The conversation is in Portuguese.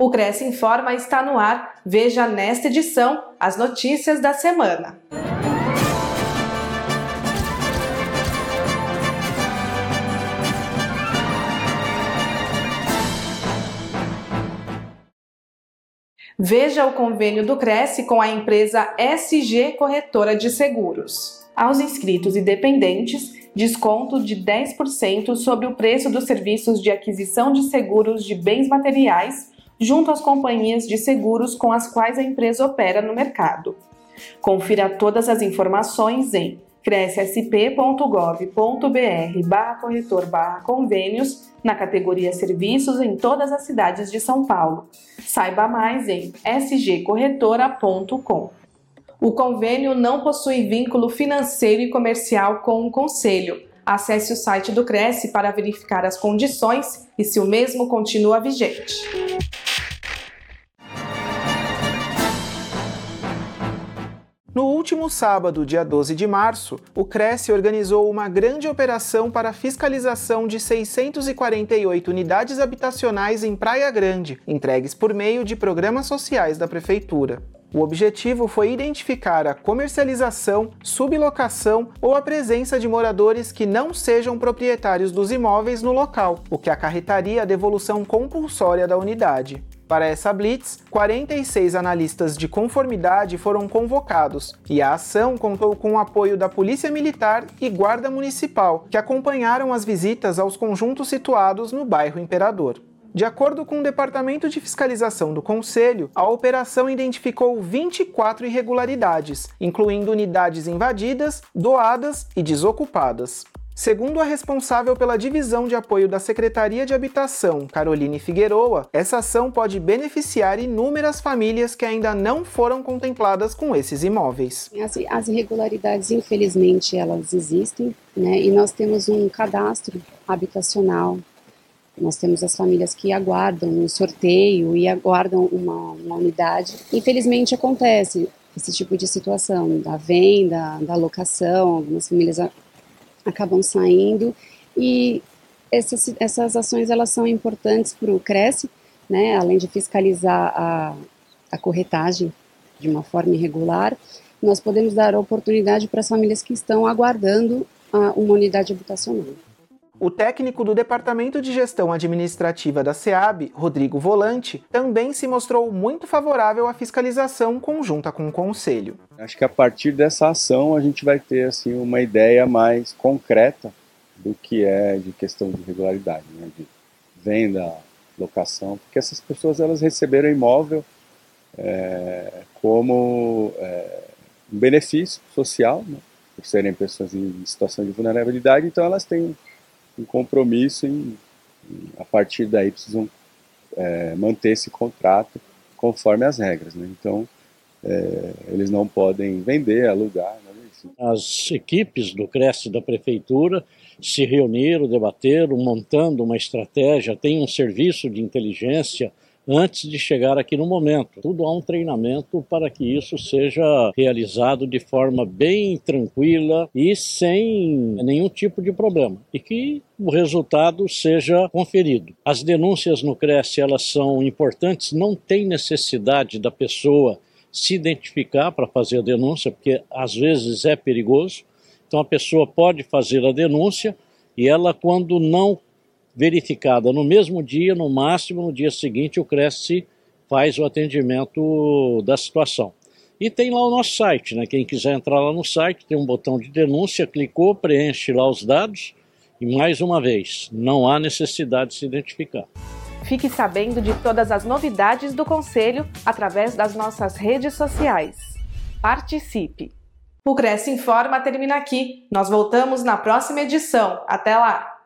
O Cresce Informa está no ar. Veja nesta edição as notícias da semana. Veja o convênio do Cresce com a empresa SG Corretora de Seguros. Aos inscritos e dependentes, desconto de 10% sobre o preço dos serviços de aquisição de seguros de bens materiais junto às companhias de seguros com as quais a empresa opera no mercado. Confira todas as informações em crescsp.gov.br barra corretor barra convênios na categoria Serviços em todas as cidades de São Paulo. Saiba mais em sgcorretora.com. O convênio não possui vínculo financeiro e comercial com o Conselho. Acesse o site do Cresce para verificar as condições e se o mesmo continua vigente. No último sábado, dia 12 de março, o Cresce organizou uma grande operação para fiscalização de 648 unidades habitacionais em Praia Grande, entregues por meio de programas sociais da Prefeitura. O objetivo foi identificar a comercialização, sublocação ou a presença de moradores que não sejam proprietários dos imóveis no local, o que acarretaria a devolução compulsória da unidade. Para essa blitz, 46 analistas de conformidade foram convocados e a ação contou com o apoio da Polícia Militar e Guarda Municipal, que acompanharam as visitas aos conjuntos situados no bairro Imperador. De acordo com o Departamento de Fiscalização do Conselho, a operação identificou 24 irregularidades, incluindo unidades invadidas, doadas e desocupadas. Segundo a responsável pela divisão de apoio da Secretaria de Habitação, Caroline Figueroa, essa ação pode beneficiar inúmeras famílias que ainda não foram contempladas com esses imóveis. As, as irregularidades, infelizmente, elas existem, né? E nós temos um cadastro habitacional. Nós temos as famílias que aguardam um sorteio e aguardam uma, uma unidade. Infelizmente acontece esse tipo de situação da venda, da locação. Algumas famílias acabam saindo e essas, essas ações elas são importantes para o Cresce, né, além de fiscalizar a, a corretagem de uma forma irregular, nós podemos dar oportunidade para as famílias que estão aguardando a, uma unidade habitacional. O técnico do Departamento de Gestão Administrativa da SEAB, Rodrigo Volante, também se mostrou muito favorável à fiscalização conjunta com o Conselho. Acho que a partir dessa ação a gente vai ter assim uma ideia mais concreta do que é de questão de regularidade, né? de venda, locação, porque essas pessoas elas receberam imóvel é, como é, um benefício social, né? por serem pessoas em situação de vulnerabilidade, então elas têm um compromisso em a partir daí precisam é, manter esse contrato conforme as regras. Né? Então, é, eles não podem vender, alugar. As equipes do Cresce da Prefeitura se reuniram, debateram, montando uma estratégia, tem um serviço de inteligência antes de chegar aqui no momento. Tudo há um treinamento para que isso seja realizado de forma bem tranquila e sem nenhum tipo de problema. E que o resultado seja conferido. As denúncias no Cresce elas são importantes, não tem necessidade da pessoa se identificar para fazer a denúncia, porque às vezes é perigoso. Então a pessoa pode fazer a denúncia e ela, quando não verificada no mesmo dia, no máximo no dia seguinte, o Cresce faz o atendimento da situação. E tem lá o nosso site, né? Quem quiser entrar lá no site, tem um botão de denúncia, clicou, preenche lá os dados e mais uma vez, não há necessidade de se identificar. Fique sabendo de todas as novidades do Conselho através das nossas redes sociais. Participe! O Cresce Informa termina aqui. Nós voltamos na próxima edição. Até lá!